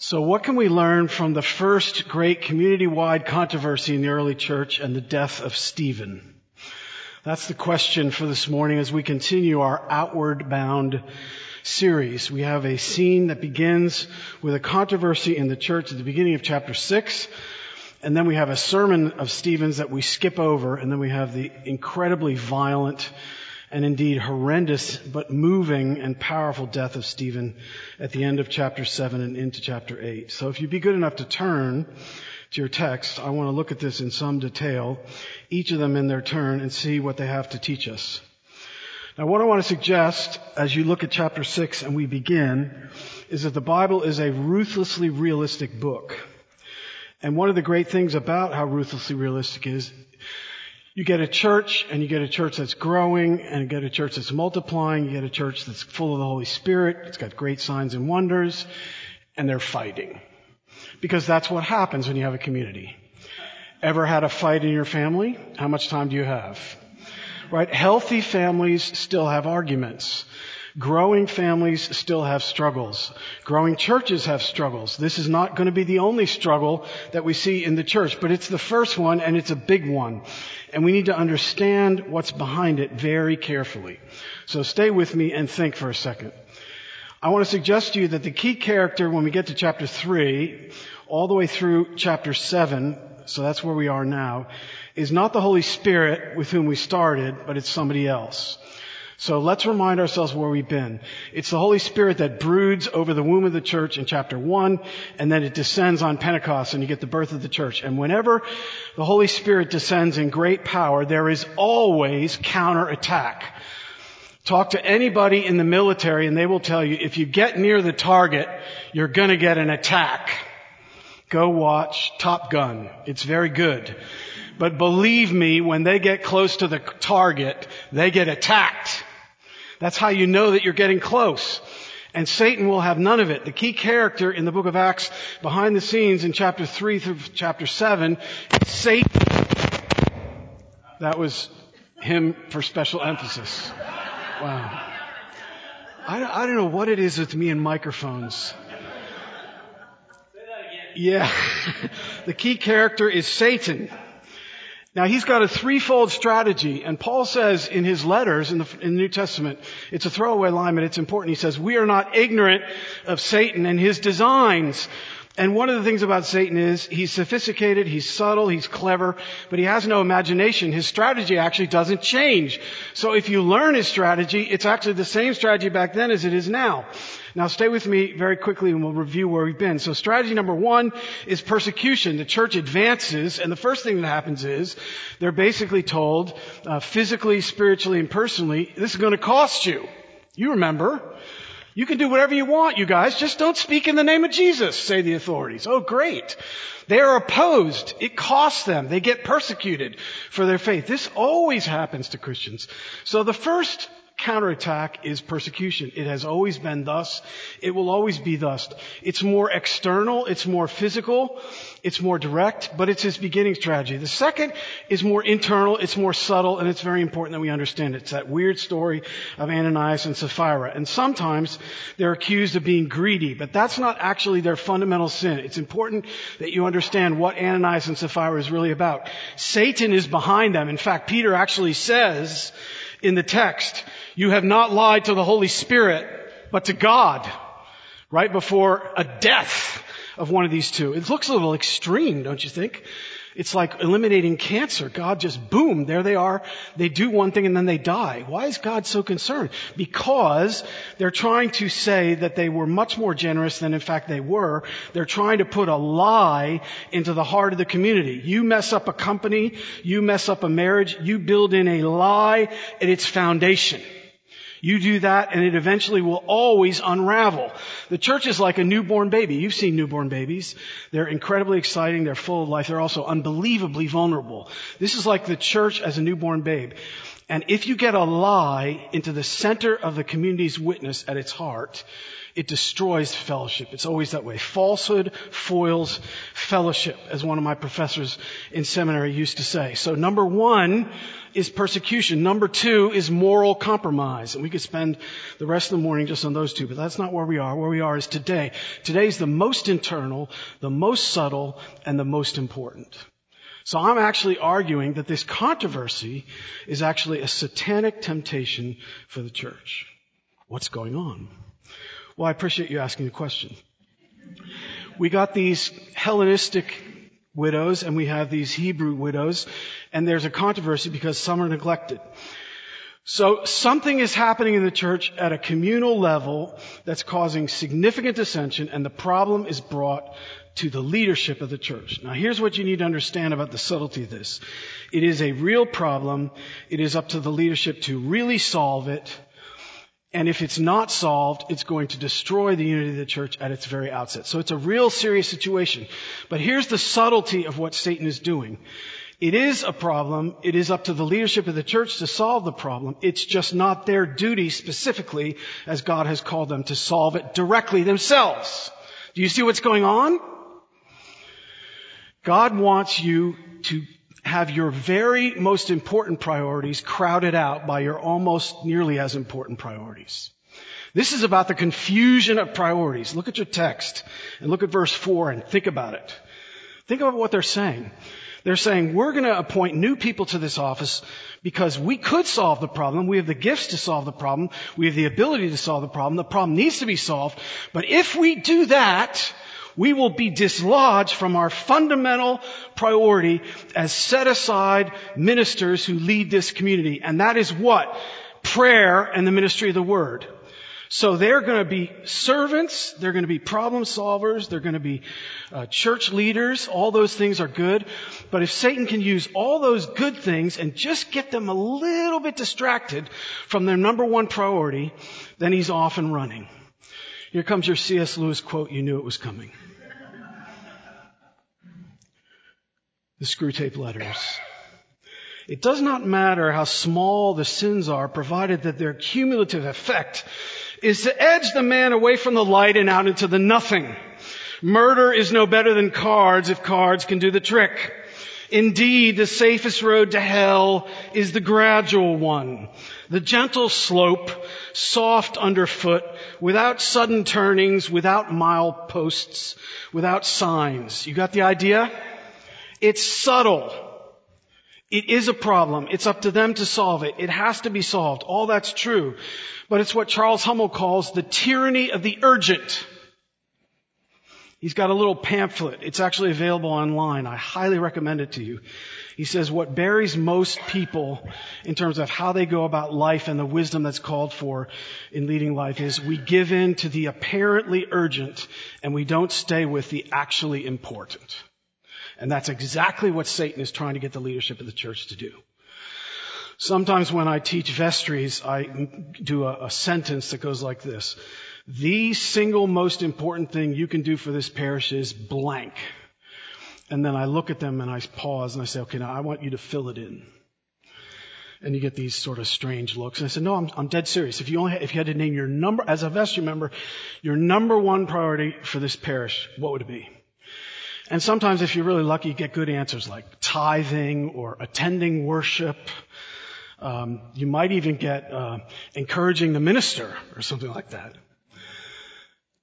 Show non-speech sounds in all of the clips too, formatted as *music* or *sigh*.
So what can we learn from the first great community-wide controversy in the early church and the death of Stephen? That's the question for this morning as we continue our outward bound series. We have a scene that begins with a controversy in the church at the beginning of chapter 6. And then we have a sermon of Stephen's that we skip over. And then we have the incredibly violent and indeed horrendous but moving and powerful death of Stephen at the end of chapter 7 and into chapter 8. So if you'd be good enough to turn to your text, I want to look at this in some detail, each of them in their turn, and see what they have to teach us. Now what I want to suggest as you look at chapter 6 and we begin is that the Bible is a ruthlessly realistic book. And one of the great things about how ruthlessly realistic is, you get a church and you get a church that's growing and you get a church that's multiplying. You get a church that's full of the Holy Spirit. It's got great signs and wonders and they're fighting. Because that's what happens when you have a community. Ever had a fight in your family? How much time do you have? Right? Healthy families still have arguments. Growing families still have struggles. Growing churches have struggles. This is not going to be the only struggle that we see in the church, but it's the first one and it's a big one. And we need to understand what's behind it very carefully. So stay with me and think for a second. I want to suggest to you that the key character when we get to chapter 3, all the way through chapter 7, so that's where we are now, is not the Holy Spirit with whom we started, but it's somebody else. So let's remind ourselves where we've been. It's the Holy Spirit that broods over the womb of the church in chapter 1, and then it descends on Pentecost and you get the birth of the church. And whenever the Holy Spirit descends in great power, there is always counterattack. Talk to anybody in the military and they will tell you if you get near the target, you're gonna get an attack. Go watch Top Gun. It's very good. But believe me, when they get close to the target, they get attacked. That's how you know that you're getting close. And Satan will have none of it. The key character in the book of Acts behind the scenes in chapter 3 through chapter 7 is Satan. That was him for special emphasis. Wow. I, I don't know what it is with me and microphones. Say that again. Yeah. *laughs* the key character is Satan. Now he's got a threefold strategy, and Paul says in his letters in the, in the, New Testament, it's a throwaway line, but it's important. He says, we are not ignorant of Satan and his designs. And one of the things about Satan is he's sophisticated, he's subtle, he's clever, but he has no imagination. His strategy actually doesn't change. So if you learn his strategy, it's actually the same strategy back then as it is now. Now stay with me very quickly and we'll review where we've been. So strategy number one is persecution. The church advances and the first thing that happens is they're basically told, uh, physically, spiritually, and personally, this is going to cost you. You remember. You can do whatever you want, you guys. Just don't speak in the name of Jesus, say the authorities. Oh, great. They are opposed. It costs them. They get persecuted for their faith. This always happens to Christians. So the first counterattack is persecution. It has always been thus. It will always be thus. It's more external. It's more physical. It's more direct, but it's his beginning strategy. The second is more internal. It's more subtle, and it's very important that we understand it. It's that weird story of Ananias and Sapphira. And sometimes they're accused of being greedy, but that's not actually their fundamental sin. It's important that you understand what Ananias and Sapphira is really about. Satan is behind them. In fact, Peter actually says in the text, you have not lied to the Holy Spirit, but to God, right before a death of one of these two. It looks a little extreme, don't you think? It's like eliminating cancer. God just boom, there they are. They do one thing and then they die. Why is God so concerned? Because they're trying to say that they were much more generous than in fact they were. They're trying to put a lie into the heart of the community. You mess up a company, you mess up a marriage, you build in a lie at its foundation. You do that and it eventually will always unravel. The church is like a newborn baby. You've seen newborn babies. They're incredibly exciting. They're full of life. They're also unbelievably vulnerable. This is like the church as a newborn babe. And if you get a lie into the center of the community's witness at its heart, it destroys fellowship. It's always that way. Falsehood foils fellowship, as one of my professors in seminary used to say. So number one is persecution. Number two is moral compromise. And we could spend the rest of the morning just on those two, but that's not where we are. Where we are is today. Today is the most internal, the most subtle, and the most important. So I'm actually arguing that this controversy is actually a satanic temptation for the church. What's going on? Well, I appreciate you asking the question. We got these Hellenistic widows and we have these Hebrew widows and there's a controversy because some are neglected. So something is happening in the church at a communal level that's causing significant dissension and the problem is brought to the leadership of the church. Now here's what you need to understand about the subtlety of this. It is a real problem. It is up to the leadership to really solve it and if it's not solved, it's going to destroy the unity of the church at its very outset. So it's a real serious situation. But here's the subtlety of what Satan is doing. It is a problem. It is up to the leadership of the church to solve the problem. It's just not their duty specifically as God has called them to solve it directly themselves. Do you see what's going on? God wants you to have your very most important priorities crowded out by your almost nearly as important priorities. This is about the confusion of priorities. Look at your text and look at verse 4 and think about it. Think about what they're saying. They're saying, we're going to appoint new people to this office because we could solve the problem. We have the gifts to solve the problem. We have the ability to solve the problem. The problem needs to be solved. But if we do that, we will be dislodged from our fundamental priority as set aside ministers who lead this community. And that is what? Prayer and the ministry of the word. So they're going to be servants, they're going to be problem solvers, they're going to be uh, church leaders. All those things are good. But if Satan can use all those good things and just get them a little bit distracted from their number one priority, then he's off and running. Here comes your C.S. Lewis quote, you knew it was coming. The Screwtape letters. It does not matter how small the sins are, provided that their cumulative effect is to edge the man away from the light and out into the nothing. Murder is no better than cards if cards can do the trick. Indeed, the safest road to hell is the gradual one. The gentle slope, soft underfoot, without sudden turnings, without mileposts, without signs. You got the idea? It's subtle. It is a problem. It's up to them to solve it. It has to be solved. All that's true. But it's what Charles Hummel calls the tyranny of the urgent. He's got a little pamphlet. It's actually available online. I highly recommend it to you. He says what buries most people in terms of how they go about life and the wisdom that's called for in leading life is we give in to the apparently urgent and we don't stay with the actually important. And that's exactly what Satan is trying to get the leadership of the church to do. Sometimes when I teach vestries, I do a, a, sentence that goes like this. The single most important thing you can do for this parish is blank. And then I look at them and I pause and I say, okay, now I want you to fill it in. And you get these sort of strange looks. And I said, no, I'm, I'm dead serious. If you only, if you had to name your number, as a vestry member, your number one priority for this parish, what would it be? And sometimes if you're really lucky, you get good answers like tithing or attending worship. Um, you might even get uh, encouraging the minister or something like that.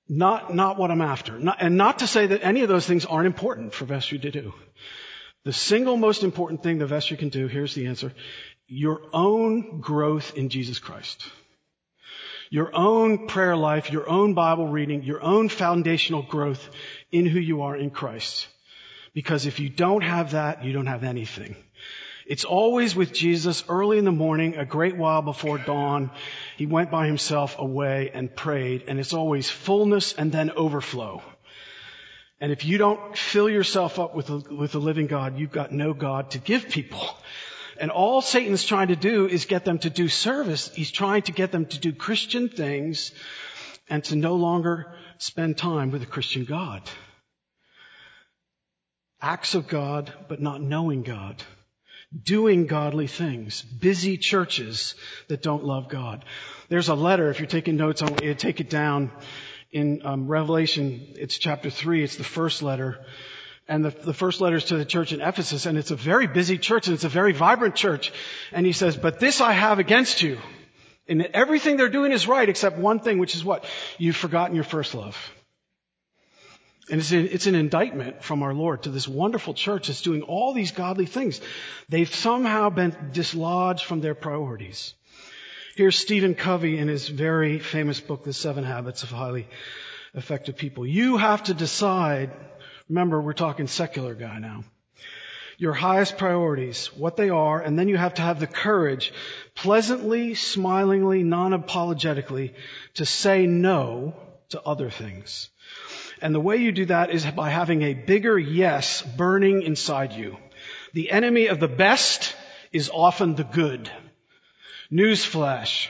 Not, not what I'm after. Not, and not to say that any of those things aren't important for vestry to do. The single most important thing the vestry can do, here's the answer, your own growth in Jesus Christ. Your own prayer life, your own Bible reading, your own foundational growth in who you are in Christ. Because if you don't have that, you don't have anything. It's always with Jesus early in the morning, a great while before dawn. He went by himself away and prayed, and it's always fullness and then overflow. And if you don't fill yourself up with the, with the living God, you've got no God to give people. And all Satan's trying to do is get them to do service. He's trying to get them to do Christian things and to no longer spend time with a Christian God. Acts of God, but not knowing God. Doing godly things. Busy churches that don't love God. There's a letter, if you're taking notes, I want you to take it down in um, Revelation, it's chapter 3, it's the first letter. And the, the first letter is to the church in Ephesus, and it's a very busy church, and it's a very vibrant church. And he says, but this I have against you. And everything they're doing is right except one thing, which is what? You've forgotten your first love. And it's, it's, an indictment from our Lord to this wonderful church that's doing all these godly things. They've somehow been dislodged from their priorities. Here's Stephen Covey in his very famous book, The Seven Habits of Highly Effective People. You have to decide, remember we're talking secular guy now, your highest priorities, what they are, and then you have to have the courage, pleasantly, smilingly, non-apologetically, to say no to other things. And the way you do that is by having a bigger yes burning inside you. The enemy of the best is often the good. Newsflash.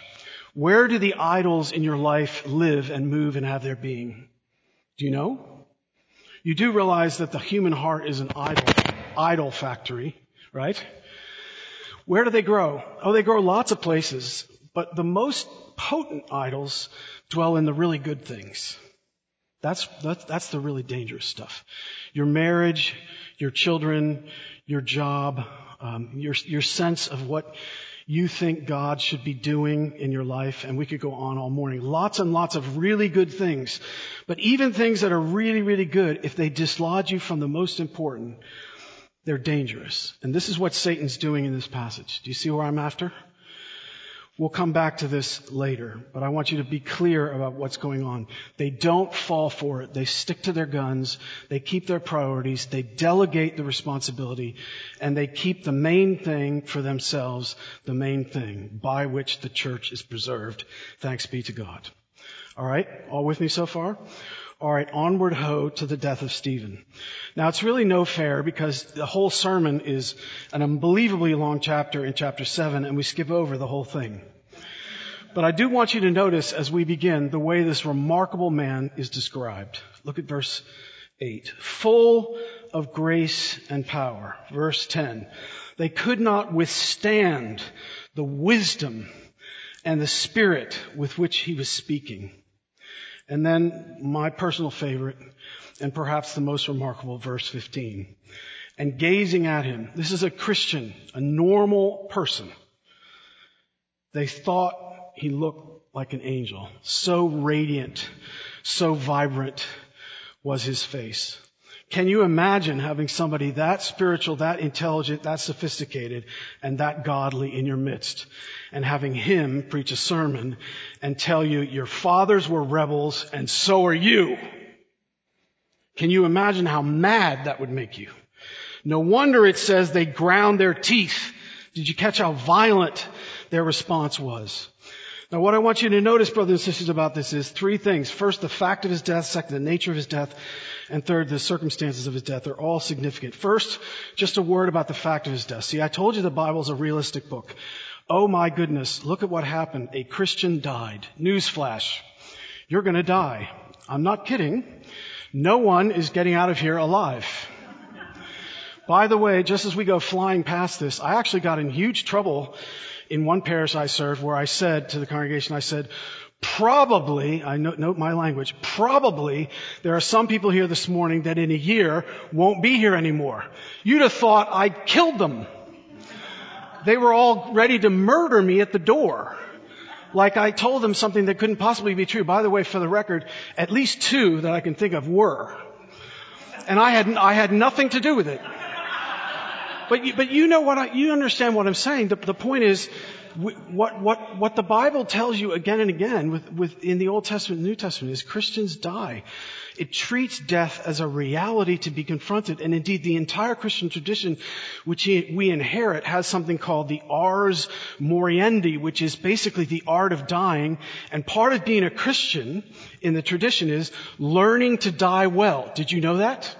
Where do the idols in your life live and move and have their being? Do you know? You do realize that the human heart is an idol, idol factory, right? Where do they grow? Oh, they grow lots of places, but the most potent idols dwell in the really good things. That's, that's, that's the really dangerous stuff. Your marriage, your children, your job, um, your, your sense of what you think God should be doing in your life, and we could go on all morning. Lots and lots of really good things. But even things that are really, really good, if they dislodge you from the most important, they're dangerous. And this is what Satan's doing in this passage. Do you see where I'm after? We'll come back to this later, but I want you to be clear about what's going on. They don't fall for it. They stick to their guns. They keep their priorities. They delegate the responsibility and they keep the main thing for themselves, the main thing by which the church is preserved. Thanks be to God. All right. All with me so far? All right, onward ho to the death of Stephen. Now it's really no fair because the whole sermon is an unbelievably long chapter in chapter 7 and we skip over the whole thing. But I do want you to notice as we begin the way this remarkable man is described. Look at verse 8. Full of grace and power. Verse 10. They could not withstand the wisdom and the spirit with which he was speaking. And then my personal favorite, and perhaps the most remarkable, verse 15. And gazing at him, this is a Christian, a normal person. They thought he looked like an angel. So radiant, so vibrant was his face. Can you imagine having somebody that spiritual, that intelligent, that sophisticated, and that godly in your midst? And having him preach a sermon and tell you your fathers were rebels and so are you. Can you imagine how mad that would make you? No wonder it says they ground their teeth. Did you catch how violent their response was? Now what I want you to notice, brothers and sisters, about this is three things. First, the fact of his death. Second, the nature of his death. And third, the circumstances of his death. They're all significant. First, just a word about the fact of his death. See, I told you the Bible's a realistic book. Oh my goodness, look at what happened. A Christian died. Newsflash. You're gonna die. I'm not kidding. No one is getting out of here alive. By the way, just as we go flying past this, I actually got in huge trouble in one parish I served where I said to the congregation, I said, probably, I note, note my language, probably there are some people here this morning that in a year won't be here anymore. You'd have thought I killed them. They were all ready to murder me at the door. Like I told them something that couldn't possibly be true. By the way, for the record, at least two that I can think of were. And I had, I had nothing to do with it. But you, but you know what I, you understand what I'm saying. The, the point is, what, what, what the Bible tells you again and again with, with, in the Old Testament and New Testament is Christians die. It treats death as a reality to be confronted. And indeed, the entire Christian tradition, which we inherit, has something called the ars moriendi, which is basically the art of dying. And part of being a Christian in the tradition is learning to die well. Did you know that?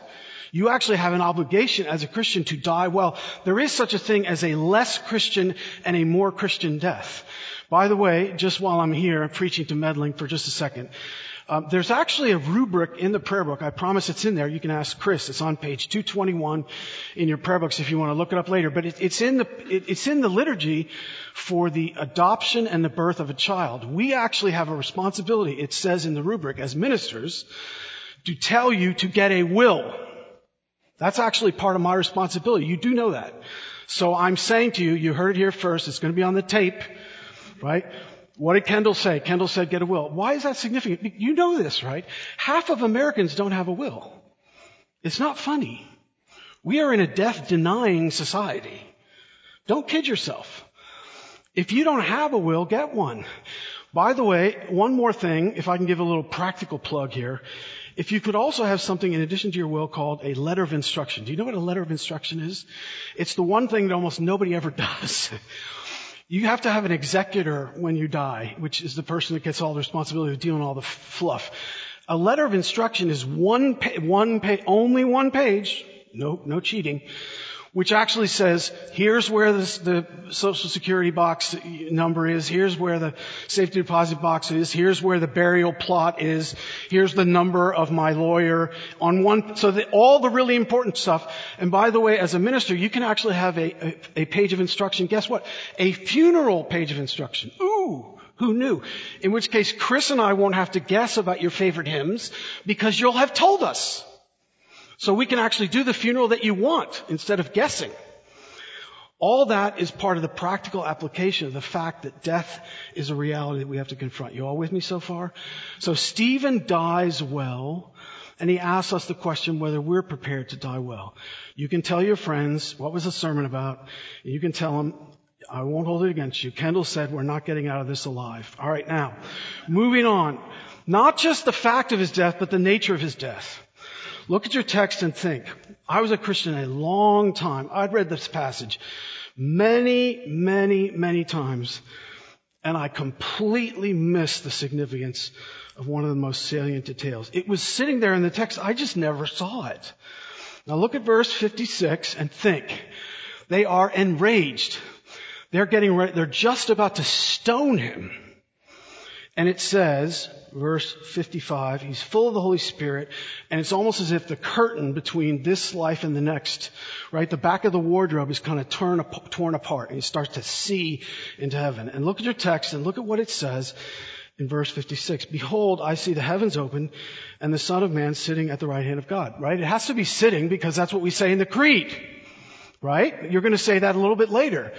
You actually have an obligation as a Christian to die well. There is such a thing as a less Christian and a more Christian death. By the way, just while I'm here preaching to meddling for just a second, Um, there's actually a rubric in the prayer book. I promise it's in there. You can ask Chris. It's on page 221 in your prayer books if you want to look it up later. But it, it's in the it, it's in the liturgy for the adoption and the birth of a child. We actually have a responsibility. It says in the rubric as ministers to tell you to get a will. That's actually part of my responsibility. You do know that. So I'm saying to you, you heard it here first. It's going to be on the tape, right? What did Kendall say? Kendall said get a will. Why is that significant? You know this, right? Half of Americans don't have a will. It's not funny. We are in a death denying society. Don't kid yourself. If you don't have a will, get one. By the way, one more thing, if I can give a little practical plug here. If you could also have something in addition to your will called a letter of instruction. Do you know what a letter of instruction is? It's the one thing that almost nobody ever *laughs* does. You have to have an executor when you die, which is the person that gets all the responsibility of dealing with all the fluff. A letter of instruction is one, pa- one pa- only one page, no, no cheating, which actually says, here's where this, the social security box number is, here's where the safety deposit box is, here's where the burial plot is, here's the number of my lawyer on one, so that all the really important stuff. And by the way, as a minister, you can actually have a, a, a page of instruction. Guess what? A funeral page of instruction. Ooh! Who knew? In which case, Chris and I won't have to guess about your favorite hymns because you'll have told us. So we can actually do the funeral that you want instead of guessing. All that is part of the practical application of the fact that death is a reality that we have to confront. You all with me so far? So Stephen dies well, and he asks us the question whether we're prepared to die well. You can tell your friends what was the sermon about. You can tell them, I won't hold it against you. Kendall said we're not getting out of this alive. All right, now, moving on. Not just the fact of his death, but the nature of his death. Look at your text and think. I was a Christian a long time. I'd read this passage many, many, many times, and I completely missed the significance of one of the most salient details. It was sitting there in the text. I just never saw it. Now look at verse 56 and think. They are enraged. They're getting ready. They're just about to stone him. And it says, verse 55, he's full of the Holy Spirit, and it's almost as if the curtain between this life and the next, right, the back of the wardrobe is kind of torn, torn apart, and he starts to see into heaven. And look at your text and look at what it says in verse 56. Behold, I see the heavens open, and the Son of Man sitting at the right hand of God, right? It has to be sitting because that's what we say in the Creed, right? You're going to say that a little bit later.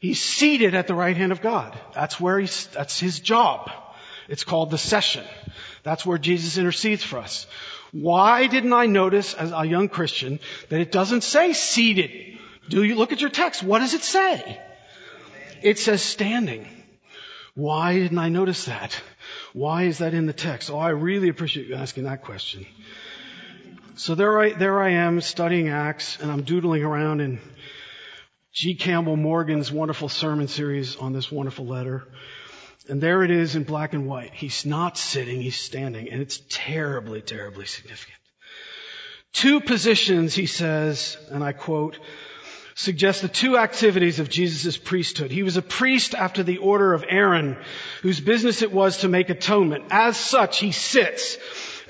He's seated at the right hand of God. That's where he's, that's his job. It's called the session. That's where Jesus intercedes for us. Why didn't I notice as a young Christian that it doesn't say seated? Do you look at your text? What does it say? It says standing. Why didn't I notice that? Why is that in the text? Oh, I really appreciate you asking that question. So there I, there I am studying Acts and I'm doodling around in G. Campbell Morgan's wonderful sermon series on this wonderful letter. And there it is in black and white. He's not sitting, he's standing. And it's terribly, terribly significant. Two positions, he says, and I quote, suggest the two activities of Jesus' priesthood. He was a priest after the order of Aaron, whose business it was to make atonement. As such, he sits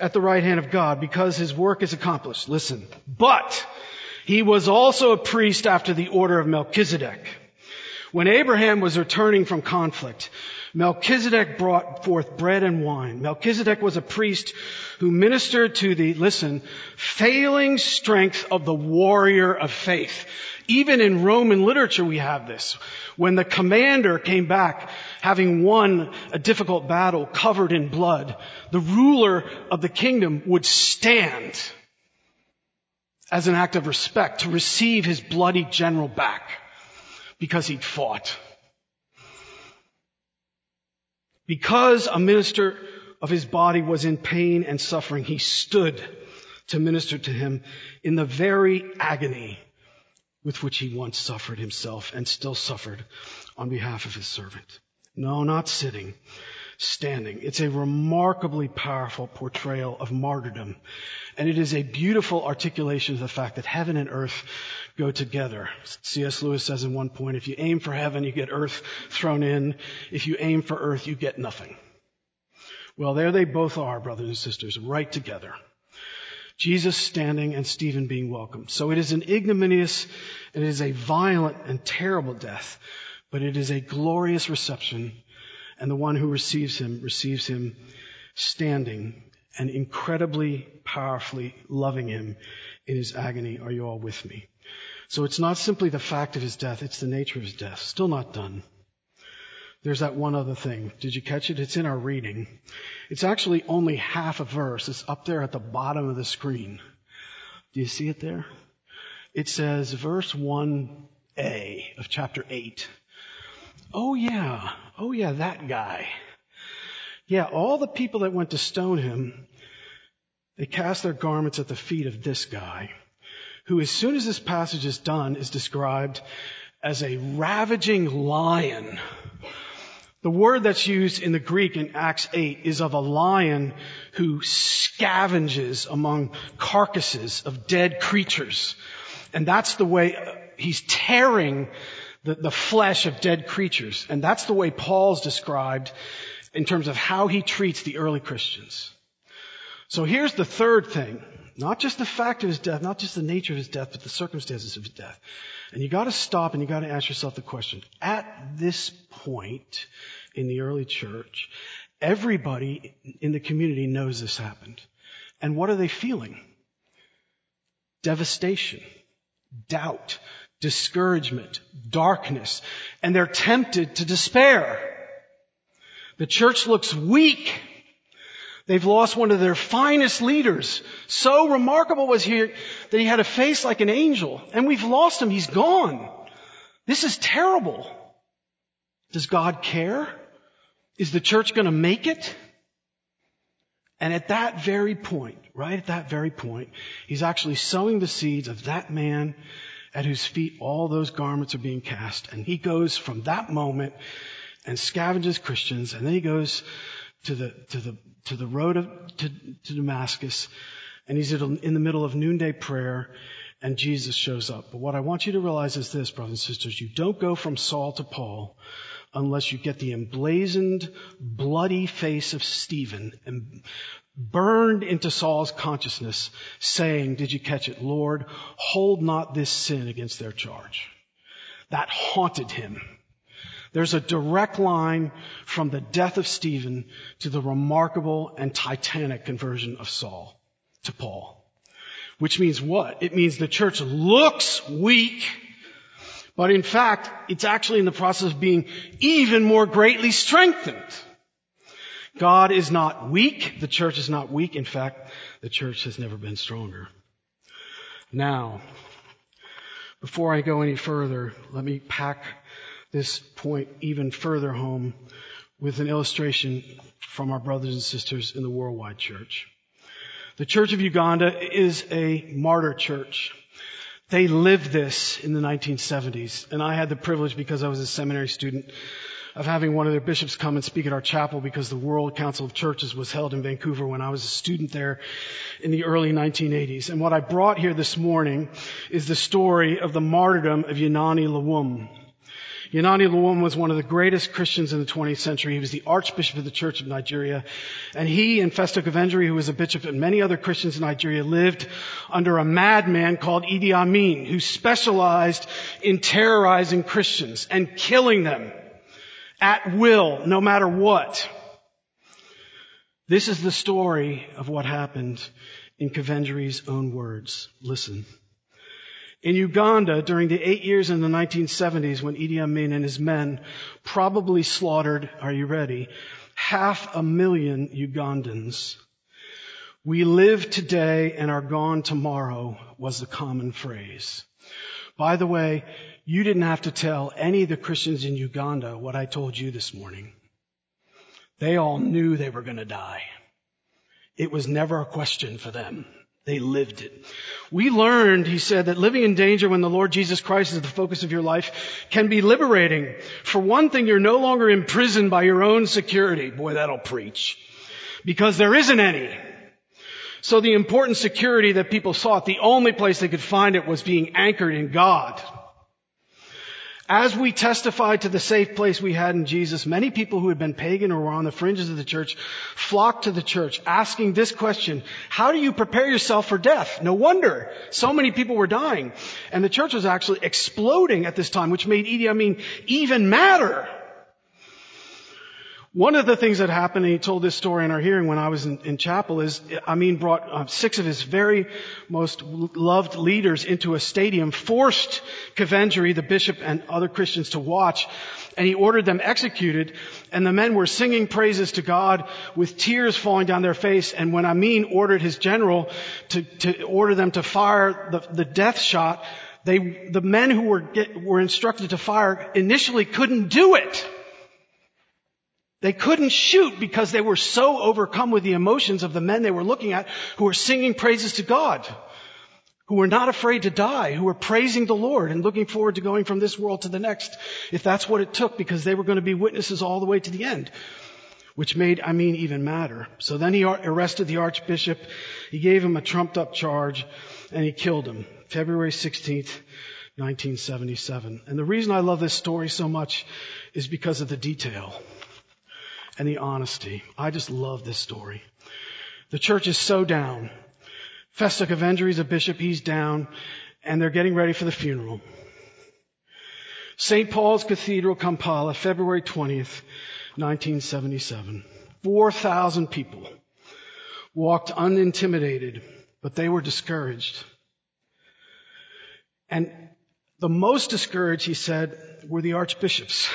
at the right hand of God because his work is accomplished. Listen. But he was also a priest after the order of Melchizedek. When Abraham was returning from conflict, Melchizedek brought forth bread and wine. Melchizedek was a priest who ministered to the, listen, failing strength of the warrior of faith. Even in Roman literature we have this. When the commander came back having won a difficult battle covered in blood, the ruler of the kingdom would stand as an act of respect to receive his bloody general back because he'd fought. Because a minister of his body was in pain and suffering, he stood to minister to him in the very agony with which he once suffered himself and still suffered on behalf of his servant. No, not sitting, standing. It's a remarkably powerful portrayal of martyrdom. And it is a beautiful articulation of the fact that heaven and earth go together. C.S. Lewis says in one point, if you aim for heaven, you get earth thrown in. If you aim for earth, you get nothing. Well, there they both are, brothers and sisters, right together. Jesus standing and Stephen being welcomed. So it is an ignominious, and it is a violent and terrible death, but it is a glorious reception, and the one who receives him receives him standing and incredibly powerfully loving him in his agony. Are you all with me? So it's not simply the fact of his death, it's the nature of his death. Still not done. There's that one other thing. Did you catch it? It's in our reading. It's actually only half a verse. It's up there at the bottom of the screen. Do you see it there? It says verse 1a of chapter 8. Oh yeah. Oh yeah, that guy. Yeah, all the people that went to stone him, they cast their garments at the feet of this guy, who as soon as this passage is done is described as a ravaging lion the word that's used in the Greek in Acts 8 is of a lion who scavenges among carcasses of dead creatures. And that's the way he's tearing the, the flesh of dead creatures. And that's the way Paul's described in terms of how he treats the early Christians. So here's the third thing. Not just the fact of his death, not just the nature of his death, but the circumstances of his death. And you gotta stop and you gotta ask yourself the question. At this point, in the early church, everybody in the community knows this happened. And what are they feeling? Devastation, doubt, discouragement, darkness, and they're tempted to despair. The church looks weak. They've lost one of their finest leaders. So remarkable was he that he had a face like an angel. And we've lost him. He's gone. This is terrible. Does God care? Is the church going to make it? And at that very point, right at that very point, he's actually sowing the seeds of that man at whose feet all those garments are being cast. And he goes from that moment and scavenges Christians, and then he goes to the, to the, to the road of, to, to Damascus, and he's in the middle of noonday prayer, and Jesus shows up. But what I want you to realize is this, brothers and sisters, you don't go from Saul to Paul unless you get the emblazoned, bloody face of Stephen and burned into Saul's consciousness, saying, Did you catch it? Lord, hold not this sin against their charge. That haunted him. There's a direct line from the death of Stephen to the remarkable and titanic conversion of Saul to Paul. Which means what? It means the church looks weak but in fact, it's actually in the process of being even more greatly strengthened. God is not weak. The church is not weak. In fact, the church has never been stronger. Now, before I go any further, let me pack this point even further home with an illustration from our brothers and sisters in the worldwide church. The Church of Uganda is a martyr church. They lived this in the 1970s, and I had the privilege because I was a seminary student of having one of their bishops come and speak at our chapel because the World Council of Churches was held in Vancouver when I was a student there in the early 1980s. And what I brought here this morning is the story of the martyrdom of Yanani Luwum. Yanani Luwum was one of the greatest Christians in the 20th century. He was the Archbishop of the Church of Nigeria. And he and Festus Kivengere, who was a bishop, and many other Christians in Nigeria lived under a madman called Idi Amin, who specialized in terrorizing Christians and killing them at will, no matter what. This is the story of what happened in Kivengere's own words. Listen. In Uganda, during the eight years in the 1970s when Idi Amin and his men probably slaughtered, are you ready, half a million Ugandans. We live today and are gone tomorrow was the common phrase. By the way, you didn't have to tell any of the Christians in Uganda what I told you this morning. They all knew they were going to die. It was never a question for them. They lived it. We learned, he said, that living in danger when the Lord Jesus Christ is the focus of your life can be liberating. For one thing, you're no longer imprisoned by your own security. Boy, that'll preach. Because there isn't any. So the important security that people sought, the only place they could find it was being anchored in God. As we testified to the safe place we had in Jesus, many people who had been pagan or were on the fringes of the church flocked to the church asking this question, how do you prepare yourself for death? No wonder so many people were dying. And the church was actually exploding at this time, which made Idi Amin even madder. One of the things that happened, and he told this story in our hearing when I was in, in chapel, is Amin brought uh, six of his very most loved leaders into a stadium, forced Kivengere, the bishop, and other Christians to watch, and he ordered them executed, and the men were singing praises to God with tears falling down their face, and when Amin ordered his general to, to order them to fire the, the death shot, they, the men who were, get, were instructed to fire initially couldn't do it. They couldn't shoot because they were so overcome with the emotions of the men they were looking at who were singing praises to God, who were not afraid to die, who were praising the Lord and looking forward to going from this world to the next, if that's what it took, because they were going to be witnesses all the way to the end, which made, Amin, even matter. So then he arrested the archbishop, he gave him a trumped up charge, and he killed him. February 16th, 1977. And the reason I love this story so much is because of the detail and the honesty. I just love this story. The church is so down. Festo Kivengere is a bishop, he's down, and they're getting ready for the funeral. St. Paul's Cathedral, Kampala, February 20th, 1977. 4,000 people walked unintimidated, but they were discouraged. And the most discouraged, he said, were the archbishops.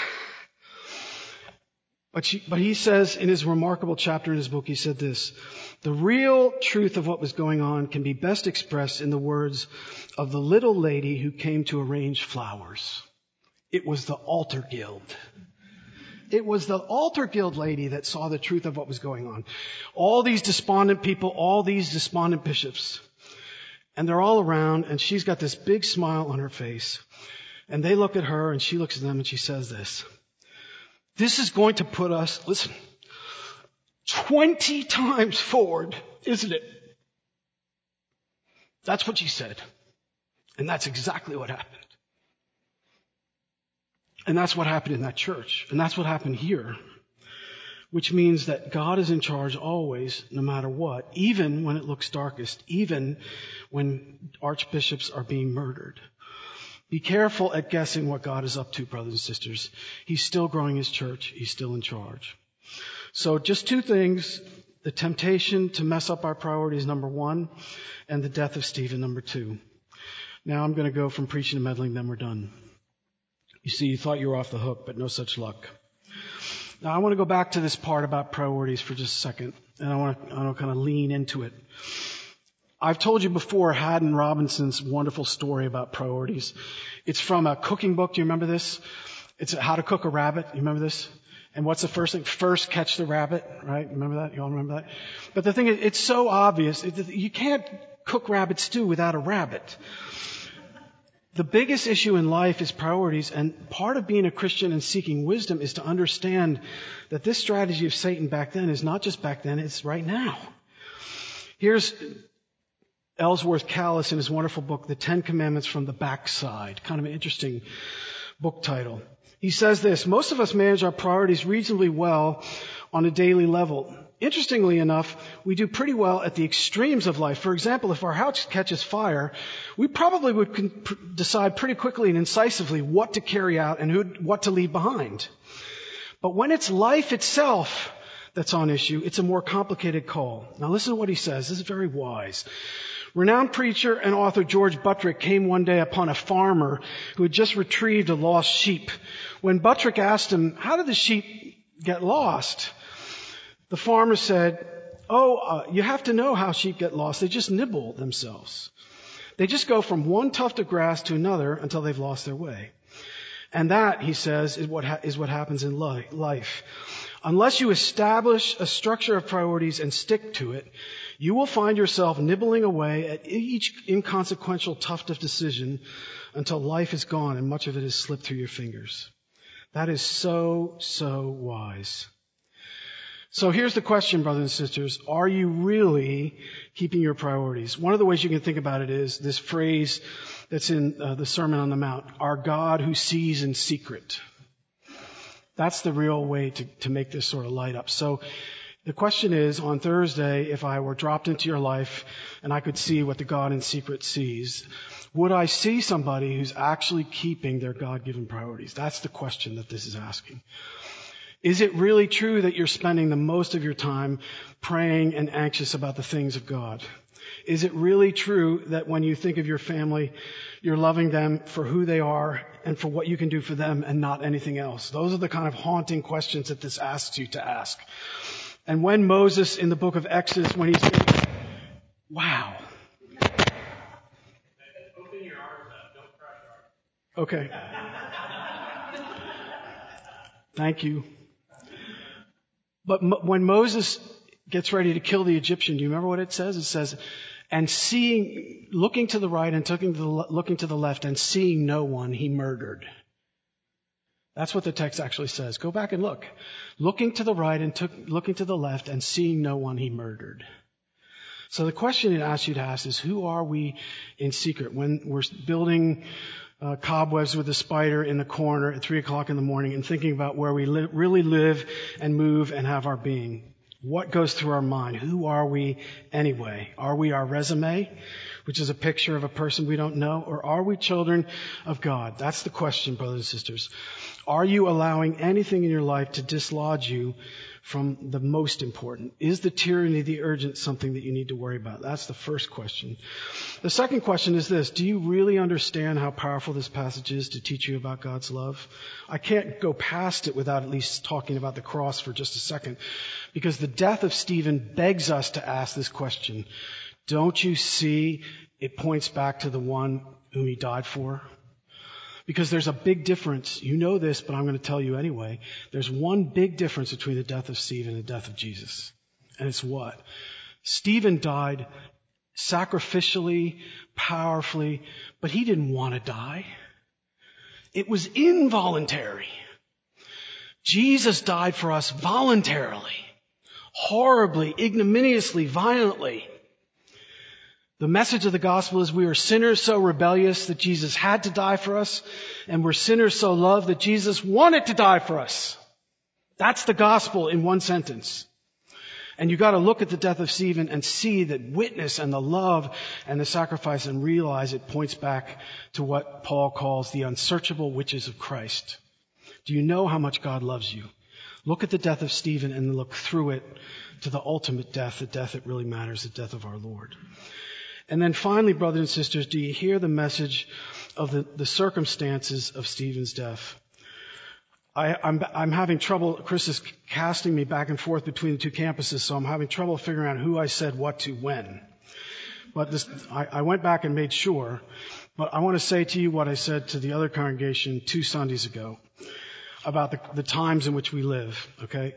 But, she, but he says in his remarkable chapter in his book, he said this, the real truth of what was going on can be best expressed in the words of the little lady who came to arrange flowers. It was the altar guild. It was the altar guild lady that saw the truth of what was going on. All these despondent people, all these despondent bishops. And they're all around and she's got this big smile on her face. And they look at her and she looks at them and she says this. This is going to put us, listen, 20 times forward, isn't it? That's what she said. And that's exactly what happened. And that's what happened in that church. And that's what happened here. Which means that God is in charge always, no matter what, even when it looks darkest, even when archbishops are being murdered. Be careful at guessing what God is up to, brothers and sisters. He's still growing his church. He's still in charge. So just two things. The temptation to mess up our priorities, number one, and the death of Stephen, number two. Now I'm going to go from preaching to meddling, then we're done. You see, you thought you were off the hook, but no such luck. Now I want to go back to this part about priorities for just a second, and I want to, I want to kind of lean into it. I've told you before Haddon Robinson's wonderful story about priorities. It's from a cooking book. Do you remember this? It's how to cook a rabbit. You remember this? And what's the first thing? First catch the rabbit, right? Remember that? You all remember that? But the thing is, it's so obvious. You can't cook rabbit stew without a rabbit. The biggest issue in life is priorities, and part of being a Christian and seeking wisdom is to understand that this strategy of Satan back then is not just back then, it's right now. Here's Ellsworth Kalas in his wonderful book, The Ten Commandments from the Backside. Kind of an interesting book title. He says this, most of us manage our priorities reasonably well on a daily level. Interestingly enough, we do pretty well at the extremes of life. For example, if our house catches fire, we probably would decide pretty quickly and incisively what to carry out and who, what to leave behind. But when it's life itself that's on issue, it's a more complicated call. Now listen to what he says. This is very wise. Renowned preacher and author George Buttrick came one day upon a farmer who had just retrieved a lost sheep. When Buttrick asked him, how did the sheep get lost? The farmer said, oh, uh, you have to know how sheep get lost. They just nibble themselves. They just go from one tuft of grass to another until they've lost their way. And that, he says, is what, ha- is what happens in life. Unless you establish a structure of priorities and stick to it, you will find yourself nibbling away at each inconsequential tuft of decision until life is gone and much of it has slipped through your fingers. That is so, so wise. So here's the question, brothers and sisters. Are you really keeping your priorities? One of the ways you can think about it is this phrase that's in uh, the Sermon on the Mount. Our God who sees in secret. That's the real way to, to make this sort of light up. So the question is, on Thursday, if I were dropped into your life and I could see what the God in secret sees, would I see somebody who's actually keeping their God-given priorities? That's the question that this is asking. Is it really true that you're spending the most of your time praying and anxious about the things of God? Is it really true that when you think of your family, you're loving them for who they are and for what you can do for them and not anything else? Those are the kind of haunting questions that this asks you to ask. And when Moses in the book of Exodus, when he's saying, wow. Okay. Thank you. But when Moses gets ready to kill the Egyptian, do you remember what it says? It says, and seeing, looking to the right and looking to the, looking to the left and seeing no one, he murdered. That's what the text actually says. Go back and look. Looking to the right and took, looking to the left and seeing no one, he murdered. So the question it asks you to ask is, who are we in secret? When we're building uh, cobwebs with a spider in the corner at three o'clock in the morning and thinking about where we li- really live and move and have our being. What goes through our mind? Who are we anyway? Are we our resume, which is a picture of a person we don't know, or are we children of God? That's the question, brothers and sisters. Are you allowing anything in your life to dislodge you from the most important? Is the tyranny the urgent something that you need to worry about? That's the first question. The second question is this. Do you really understand how powerful this passage is to teach you about God's love? I can't go past it without at least talking about the cross for just a second because the death of Stephen begs us to ask this question. Don't you see it points back to the one whom he died for? Because there's a big difference. You know this, but I'm going to tell you anyway. There's one big difference between the death of Stephen and the death of Jesus. And it's what? Stephen died sacrificially, powerfully, but he didn't want to die. It was involuntary. Jesus died for us voluntarily, horribly, ignominiously, violently. The message of the gospel is we are sinners so rebellious that Jesus had to die for us, and we're sinners so loved that Jesus wanted to die for us. That's the gospel in one sentence. And you gotta look at the death of Stephen and see that witness and the love and the sacrifice and realize it points back to what Paul calls the unsearchable riches of Christ. Do you know how much God loves you? Look at the death of Stephen and look through it to the ultimate death, the death that really matters, the death of our Lord. And then finally, brothers and sisters, do you hear the message of the, the circumstances of Stephen's death? I, I'm, I'm having trouble, Chris is casting me back and forth between the two campuses, so I'm having trouble figuring out who I said what to when. But this, I, I went back and made sure. But I want to say to you what I said to the other congregation two Sundays ago about the, the, times in which we live. Okay.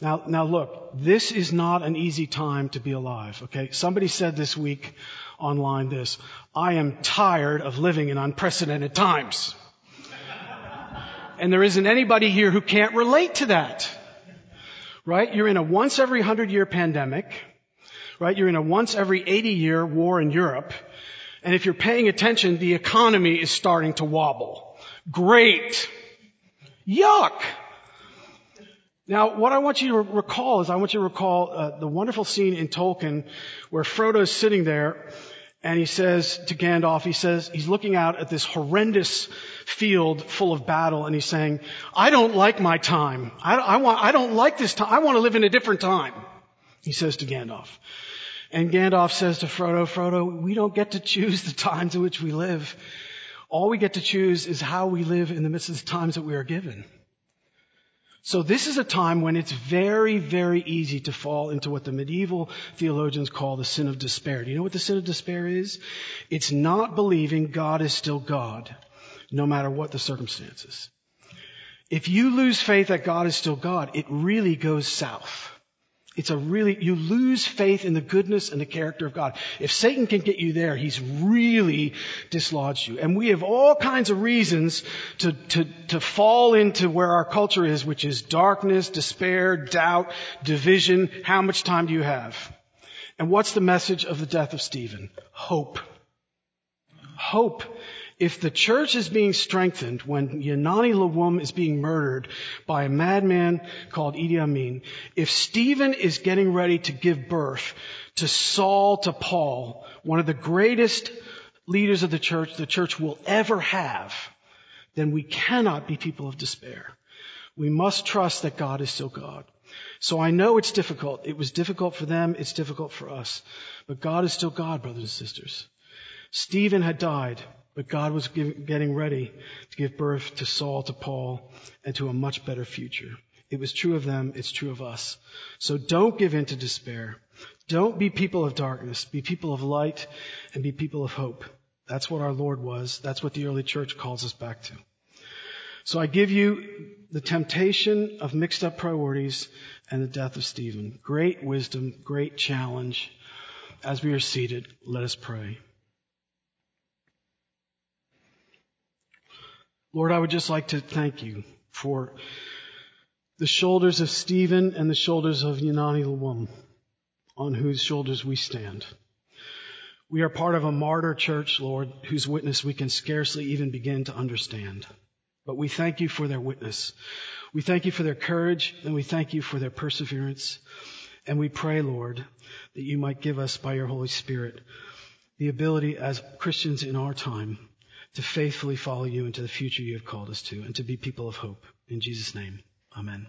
Now, now look, this is not an easy time to be alive. Okay. Somebody said this week, online this. I am tired of living in unprecedented times. And there isn't anybody here who can't relate to that. Right? You're in a once every hundred year pandemic. Right? You're in a once every 80 year war in Europe. And if you're paying attention, the economy is starting to wobble. Great. Yuck. Now, what I want you to recall is I want you to recall uh, the wonderful scene in Tolkien where Frodo's sitting there and he says to Gandalf, he says, he's looking out at this horrendous field full of battle and he's saying, I don't like my time. I, I, want, I don't like this time. I want to live in a different time. He says to Gandalf. And Gandalf says to Frodo, Frodo, we don't get to choose the times in which we live. All we get to choose is how we live in the midst of the times that we are given. So this is a time when it's very, very easy to fall into what the medieval theologians call the sin of despair. Do you know what the sin of despair is? It's not believing God is still God, no matter what the circumstances. If you lose faith that God is still God, it really goes south. It's a really, you lose faith in the goodness and the character of God. If Satan can get you there, he's really dislodged you. And we have all kinds of reasons to, to, to fall into where our culture is, which is darkness, despair, doubt, division. How much time do you have? And what's the message of the death of Stephen? Hope. Hope if the church is being strengthened when Janani Luwum is being murdered by a madman called Idi Amin, if Stephen is getting ready to give birth to Saul to Paul, one of the greatest leaders of the church the church will ever have, then we cannot be people of despair. We must trust that God is still God. So I know it's difficult. It was difficult for them. It's difficult for us. But God is still God, brothers and sisters. Stephen had died. But God was getting ready to give birth to Saul, to Paul, and to a much better future. It was true of them. It's true of us. So don't give in to despair. Don't be people of darkness. Be people of light and be people of hope. That's what our Lord was. That's what the early church calls us back to. So I give you the temptation of mixed up priorities and the death of Stephen. Great wisdom, great challenge. As we are seated, let us pray. Lord, I would just like to thank you for the shoulders of Stephen and the shoulders of Janani Luwum, on whose shoulders we stand. We are part of a martyr church, Lord, whose witness we can scarcely even begin to understand. But we thank you for their witness. We thank you for their courage and we thank you for their perseverance. And we pray, Lord, that you might give us by your Holy Spirit the ability as Christians in our time to faithfully follow you into the future you have called us to and to be people of hope. In Jesus' name, amen.